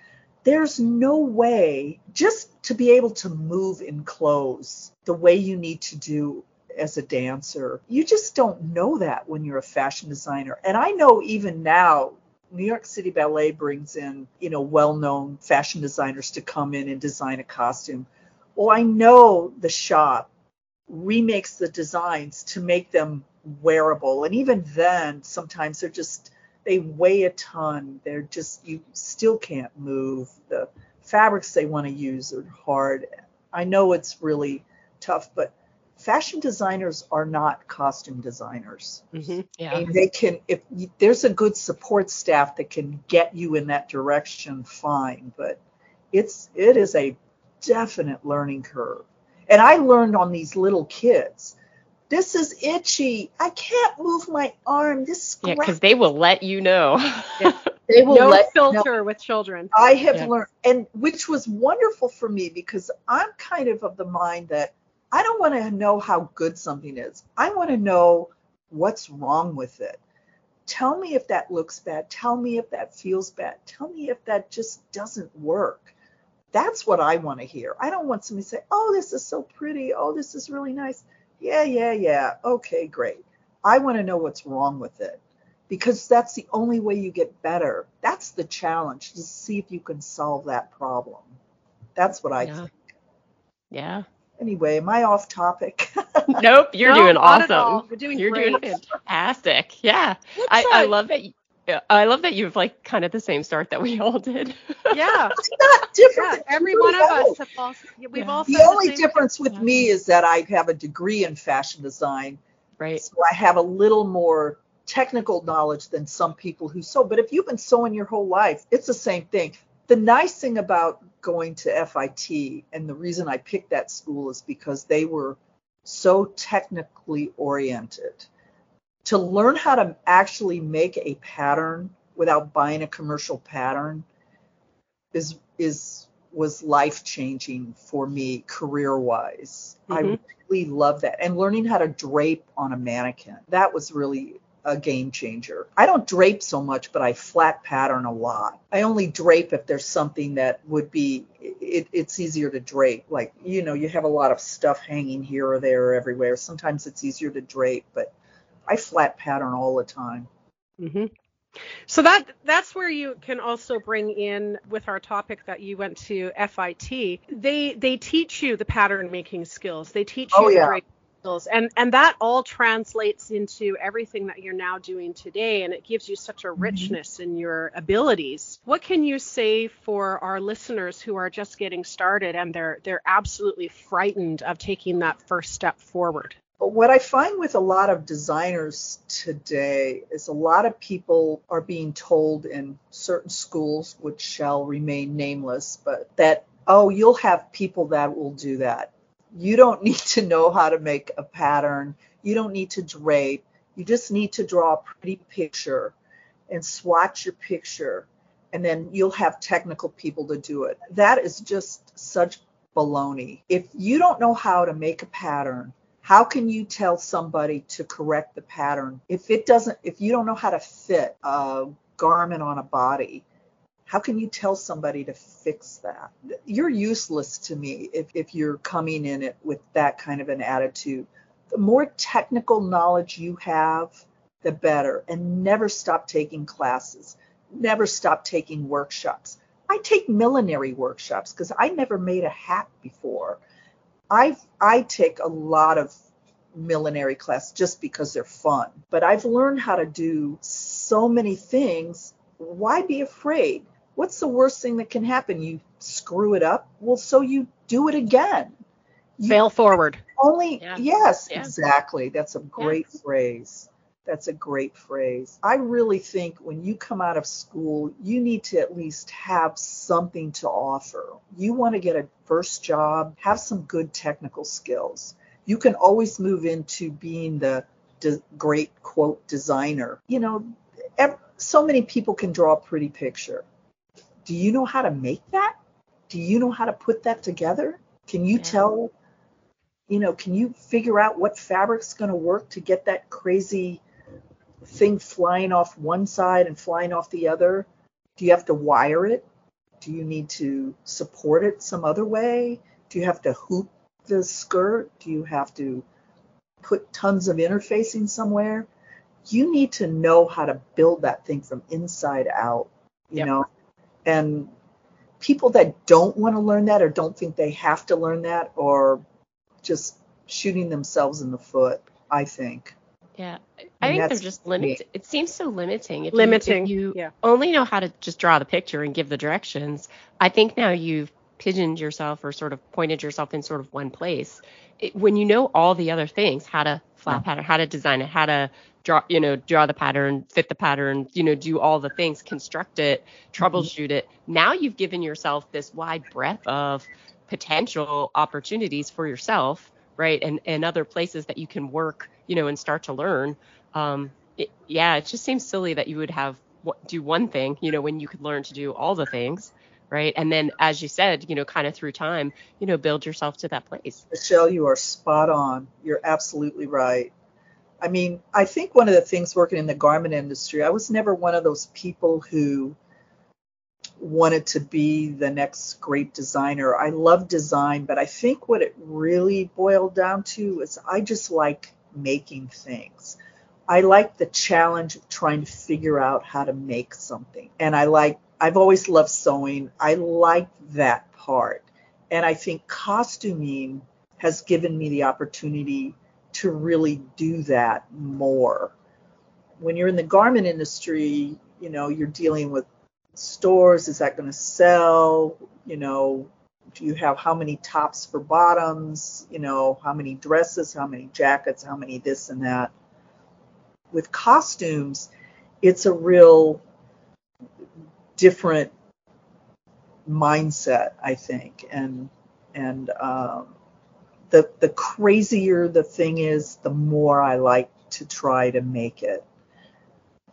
there's no way just to be able to move in clothes the way you need to do as a dancer. You just don't know that when you're a fashion designer. And I know even now New York City Ballet brings in, you know, well-known fashion designers to come in and design a costume. Well, I know the shop remakes the designs to make them wearable. And even then, sometimes they're just they weigh a ton. They're just you still can't move. The fabrics they want to use are hard. I know it's really tough, but fashion designers are not costume designers. Mm-hmm. Yeah. And they can if there's a good support staff that can get you in that direction, fine. But it's it is a definite learning curve. And I learned on these little kids this is itchy. I can't move my arm. This yeah, because they will let you know. they will no let filter know. with children. I have yeah. learned, and which was wonderful for me because I'm kind of of the mind that I don't want to know how good something is. I want to know what's wrong with it. Tell me if that looks bad. Tell me if that feels bad. Tell me if that just doesn't work. That's what I want to hear. I don't want somebody to say, oh, this is so pretty. Oh, this is really nice. Yeah, yeah, yeah. Okay, great. I want to know what's wrong with it because that's the only way you get better. That's the challenge to see if you can solve that problem. That's what I yeah. think. Yeah. Anyway, am I off topic? nope, you're no, doing awesome. You're doing you're great. doing fantastic. Yeah. I, I love that. You, I love that you've like kind of the same start that we all did. Yeah. it's not different. Yeah, every one of us have all, we've Yeah. all The said only same difference with Yeah. me is that I have a degree in fashion design, right. so I have a little more technical knowledge than some people who sew. But if you've been sewing your whole life, it's the same thing. The nice thing about going to FIT and the reason I picked that school is because they were so technically oriented. To learn how to actually make a pattern without buying a commercial pattern is is was life changing for me career wise. I Mhm. really love that. And learning how to drape on a mannequin. That was really a game changer. I don't drape so much, but I flat pattern a lot. I only drape if there's something that would be it, it's easier to drape. Like, you know, you have a lot of stuff hanging here or there or everywhere. Sometimes it's easier to drape, but I flat pattern all the time. hmm So that that's where you can also bring in with our topic that you went to FIT. They they teach you the pattern making skills. They teach you Oh, the yeah. skills, and and that all translates into everything that you're now doing today, and it gives you such a Mm-hmm. richness in your abilities. What can you say for our listeners who are just getting started and they're they're absolutely frightened of taking that first step forward? But what I find with a lot of designers today is a lot of people are being told in certain schools, which shall remain nameless, but that, oh, you'll have people that will do that. You don't need to know how to make a pattern. You don't need to drape. You just need to draw a pretty picture and swatch your picture, and then you'll have technical people to do it. That is just such baloney. If you don't know how to make a pattern, how can you tell somebody to correct the pattern? If it doesn't if you don't know how to fit a garment on a body how can you tell somebody to fix that? You're useless to me if, if you're coming in it with that kind of an attitude. The more technical knowledge you have the better. And never stop taking classes. Never stop taking workshops. I take millinery workshops because i never made a hat before I've I take a lot of millinery class just because they're fun, but I've learned how to do so many things. Why be afraid? What's the worst thing that can happen? You screw it up. Well, so you do it again. You Fail forward. only Yeah. yes, Yeah. exactly. That's a great phrase. That's a great phrase. I really think when you come out of school, you need to at least have something to offer. You want to get a first job, have some good technical skills. You can always move into being the de- great quote designer. You know, ev- so many people can draw a pretty picture. Do you know how to make that? Do you know how to put that together? Can you Yeah. tell you know, can you figure out what fabric's going to work to get that crazy thing flying off one side and flying off the other? Do you have to wire it? Do you need to support it some other way? Do you have to hoop the skirt? Do you have to put tons of interfacing somewhere? You need to know how to build that thing from inside out, you Yep. know? And people that don't want to learn that or don't think they have to learn that are just shooting themselves in the foot, I think. Yeah. I And think they're just limited. It seems so limiting. If Limiting, You, if you yeah. only know how to just draw the picture and give the directions, I think now you've pigeoned yourself or sort of pointed yourself in sort of one place. It, when you know all the other things, how to flat Yeah. pattern, how to design it, how to draw, you know, draw the pattern, fit the pattern, you know, do all the things, construct it, mm-hmm. troubleshoot it. Now you've given yourself this wide breadth of potential opportunities for yourself, right? And and other places that you can work, you know, and start to learn. Um, it, yeah, it just seems silly that you would have do one thing, you know, when you could learn to do all the things, right? And then, as you said, you know, kind of through time, you know, build yourself to that place. Michelle, you are spot on. You're absolutely right. I mean, I think one of the things working in the garment industry, I was never one of those people who wanted to be the next great designer. I love design, but I think what it really boiled down to is I just like making things. I like the challenge of trying to figure out how to make something. And I like, I've always loved sewing. I like that part. And I think costuming has given me the opportunity to really do that more. When you're in the garment industry, you know, you're dealing with stores. Is that going to sell? You know, do you have how many tops for bottoms? You know, how many dresses, how many jackets, how many this and that. With costumes, it's a real different mindset, I think, and and um, the the crazier the thing is, the more I like to try to make it.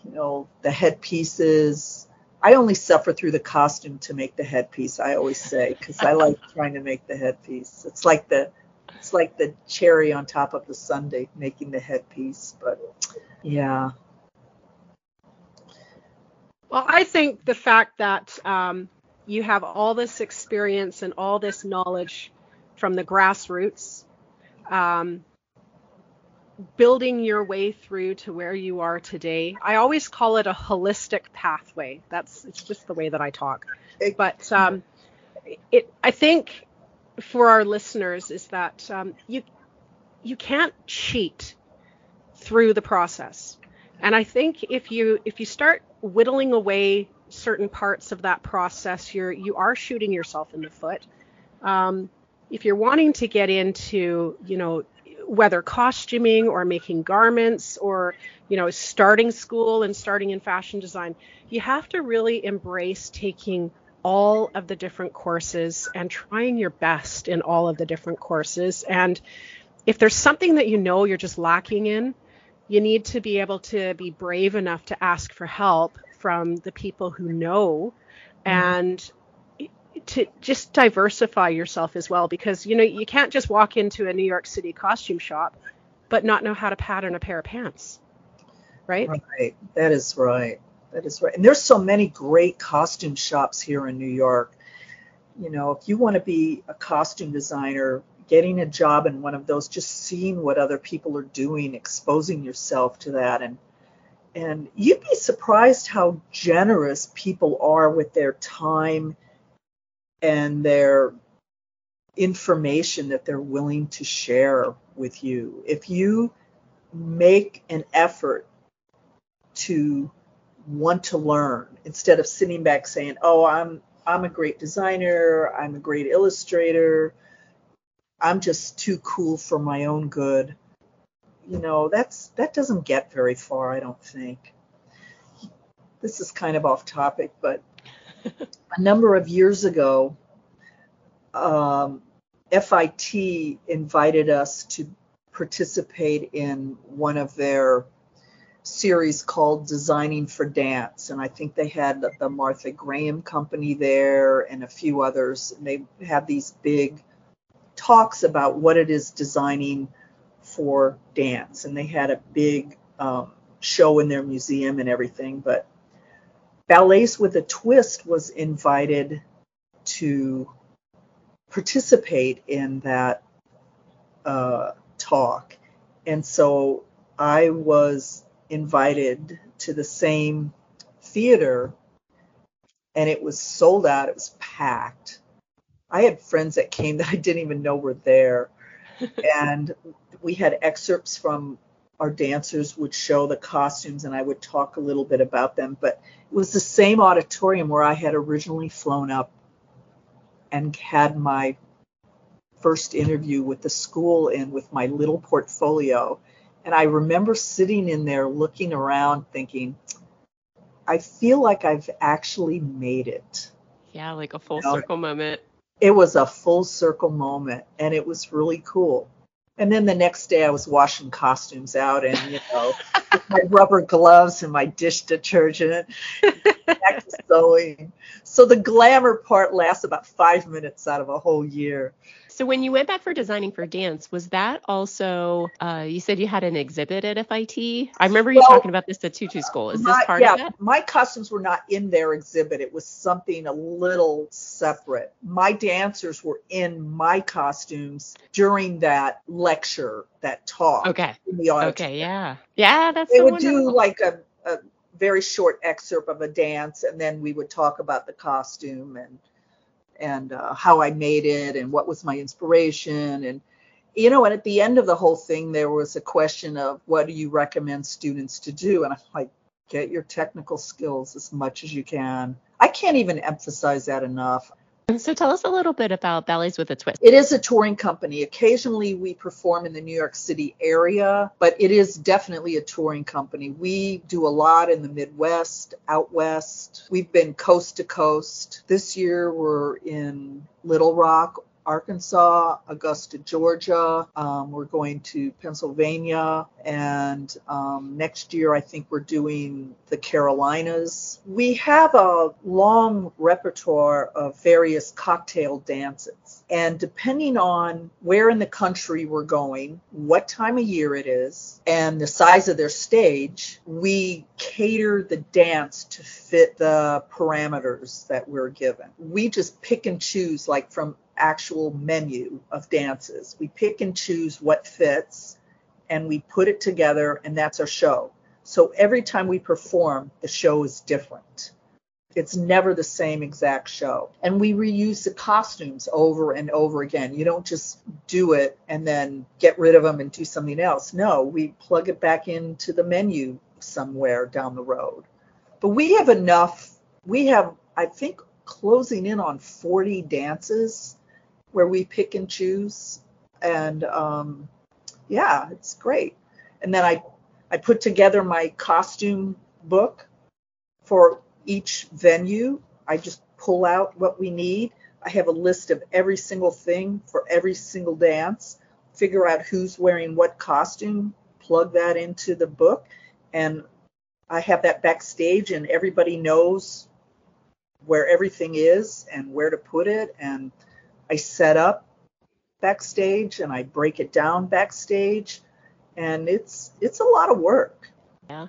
You know, the headpieces. I only suffer through the costume to make the headpiece. I always say because I like trying to make the headpiece. It's like the it's like the cherry on top of the sundae making the headpiece. But yeah. Well, I think the fact that um, you have all this experience and all this knowledge from the grassroots, um, building your way through to where you are today. I always call it a holistic pathway. That's it's just the way that I talk. But um, it, I think for our listeners is that um, you you can't cheat through the process. And I think if you if you start whittling away certain parts of that process, you're you are shooting yourself in the foot. Um, if you're wanting to get into, you know, whether costuming or making garments or, you know, starting school and starting in fashion design, you have to really embrace taking all of the different courses and trying your best in all of the different courses. And if there's something that you know you're just lacking in, you need to be able to be brave enough to ask for help from the people who know mm-hmm. and to just diversify yourself as well because you know you can't just walk into a New York City costume shop but not know how to pattern a pair of pants. Right? Right. That is right. That is right. And there's so many great costume shops here in New York. You know, if you want to be a costume designer, getting a job in one of those, just seeing what other people are doing, exposing yourself to that and and you'd be surprised how generous people are with their time and their information that they're willing to share with you. If you make an effort to want to learn instead of sitting back saying, "Oh, I'm I'm a great designer, I'm a great illustrator, I'm just too cool for my own good." You know, that's that doesn't get very far, I don't think. This is kind of off topic, but a number of years ago, um, FIT invited us to participate in one of their series called Designing for Dance. And I think they had the Martha Graham Company there and a few others. And they had these big talks about what it is designing for dance. And they had a big um, show in their museum and everything. But Ballets with a Twist was invited to participate in that uh, talk. And so I was invited to the same theater and it was sold out. It was packed. I had friends that came that I didn't even know were there. and we had excerpts from our dancers would show the costumes and I would talk a little bit about them. But it was the same auditorium where I had originally flown up and had my first interview with the school and with my little portfolio. And I remember sitting in there looking around thinking, I feel like I've actually made it. Yeah, like a full you know, circle moment. It was a full circle moment and it was really cool. And then the next day I was washing costumes out and, you know, my rubber gloves and my dish detergent. Back to sewing. So the glamour part lasts about five minutes out of a whole year. So when you went back for designing for dance, was that also uh, you said you had an exhibit at FIT? I remember you well, talking about this at Tutu School. Is my, this part yeah, of that? My costumes were not in their exhibit. It was something a little separate. My dancers were in my costumes during that lecture, that talk. Okay. In the auditorium. Okay, yeah. Yeah, that's They so would wonderful. do like a, a very short excerpt of a dance and then we would talk about the costume and and uh, how I made it and what was my inspiration and you know and at the end of the whole thing there was a question of what do you recommend students to do and I'm like get your technical skills as much as you can. I can't even emphasize that enough. So tell us a little bit about Ballets with a Twist. It is a touring company. Occasionally we perform in the New York City area, but it is definitely a touring company. We do a lot in the Midwest, out west. We've been coast to coast. This year we're in Little Rock, Arkansas, Augusta, Georgia. Um, we're going to Pennsylvania. And um, next year, I think we're doing the Carolinas. We have a long repertoire of various cocktail dances. And depending on where in the country we're going, what time of year it is, and the size of their stage, we cater the dance to fit the parameters that we're given. We just pick and choose, like from actual menu of dances. We pick and choose what fits and we put it together, and that's our show. So every time we perform, the show is different. It's never the same exact show. And we reuse the costumes over and over again. You don't just do it and then get rid of them and do something else. No, we plug it back into the menu somewhere down the road. But we have enough, we have, I think, closing in on 40 dances where we pick and choose. And um, yeah, it's great. And then I, I put together my costume book for each venue. I just pull out what we need. I have a list of every single thing for every single dance, figure out who's wearing what costume, plug that into the book, and I have that backstage, and everybody knows where everything is and where to put it. And I set up backstage and I break it down backstage, and it's it's a lot of work. Yeah.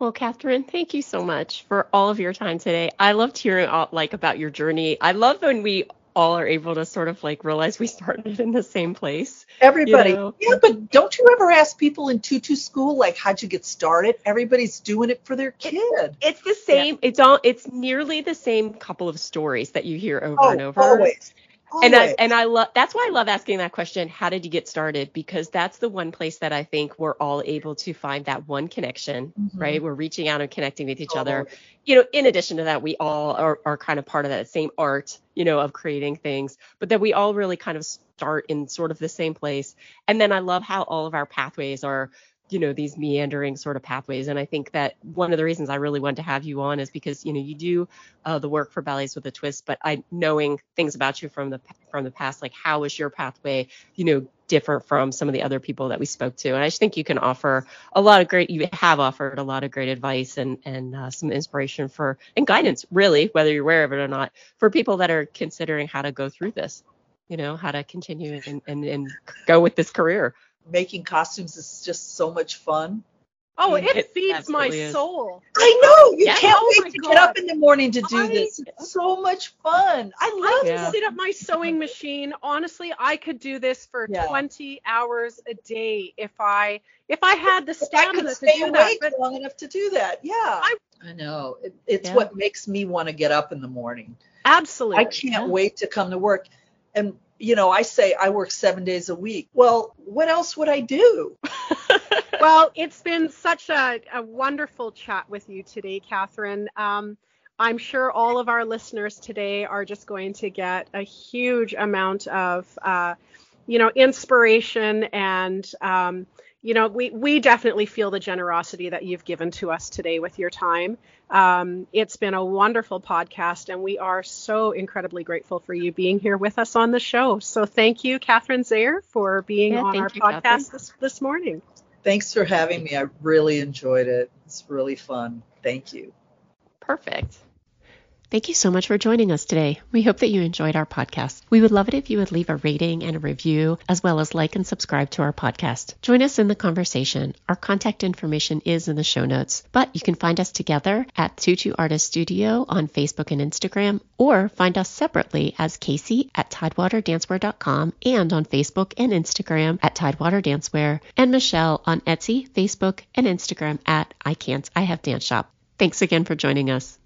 Well, Catherine, thank you so much for all of your time today. I loved hearing all, like about your journey. I love when we all are able to sort of like realize we started in the same place. Everybody. You know? Yeah, but don't you ever ask people in tutu school like how'd you get started? Everybody's doing it for their kid. It's the same. Yeah. It's all it's nearly the same couple of stories that you hear over oh, and over. Always. And I and I love that's why I love asking that question. How did you get started? Because that's the one place that I think we're all able to find that one connection, mm-hmm. right? We're reaching out and connecting with each oh. other. You know, in addition to that, we all are, are kind of part of that same art, you know, of creating things, but that we all really kind of start in sort of the same place. And then I love how all of our pathways are you know these meandering sort of pathways. And i think that one of the reasons i really wanted to have you on is because you know you do uh, the work for ballets with a twist but i knowing things about you from the from the past like how is your pathway you know different from some of the other people that we spoke to? And i just think you can offer a lot of great you have offered a lot of great advice and and uh, some inspiration for and guidance really whether you're aware of it or not for people that are considering how to go through this you know how to continue and and, and go with this career making costumes is just so much fun. Oh, it, it feeds my is. soul. I know. You yeah. can't oh wait to God. get up in the morning to do I, this. It's so much fun. I love I yeah. To sit at my sewing machine. Honestly, I could do this for yeah. 20 hours a day if I if I had the stamina to do that. But long enough to do that. Yeah. I, I know. It, it's what makes me want to get up in the morning. Absolutely. I can't wait to come to work. And you know, I say I work seven days a week. Well, what else would I do? well, it's been such a, a, wonderful chat with you today, Catherine. Um, I'm sure all of our listeners today are just going to get a huge amount of, uh, you know, inspiration and um, you know, we, we definitely feel the generosity that you've given to us today with your time. Um, it's been a wonderful podcast, and we are so incredibly grateful for you being here with us on the show. So thank you, Catherine Zehr, for being yeah, on our you, podcast this, this morning. Thanks for having me. I really enjoyed it. It's really fun. Thank you. Perfect. Thank you so much for joining us today. We hope that you enjoyed our podcast. We would love it if you would leave a rating and a review, as well as like and subscribe to our podcast. Join us in the conversation. Our contact information is in the show notes, but you can find us together at Tutu Artist Studio on Facebook and Instagram, or find us separately as Casey at TidewaterDancewear.com and on Facebook and Instagram at Tidewater Dancewear, and Michelle on Etsy, Facebook, and Instagram at I Can't I Have Dance Shop. Thanks again for joining us.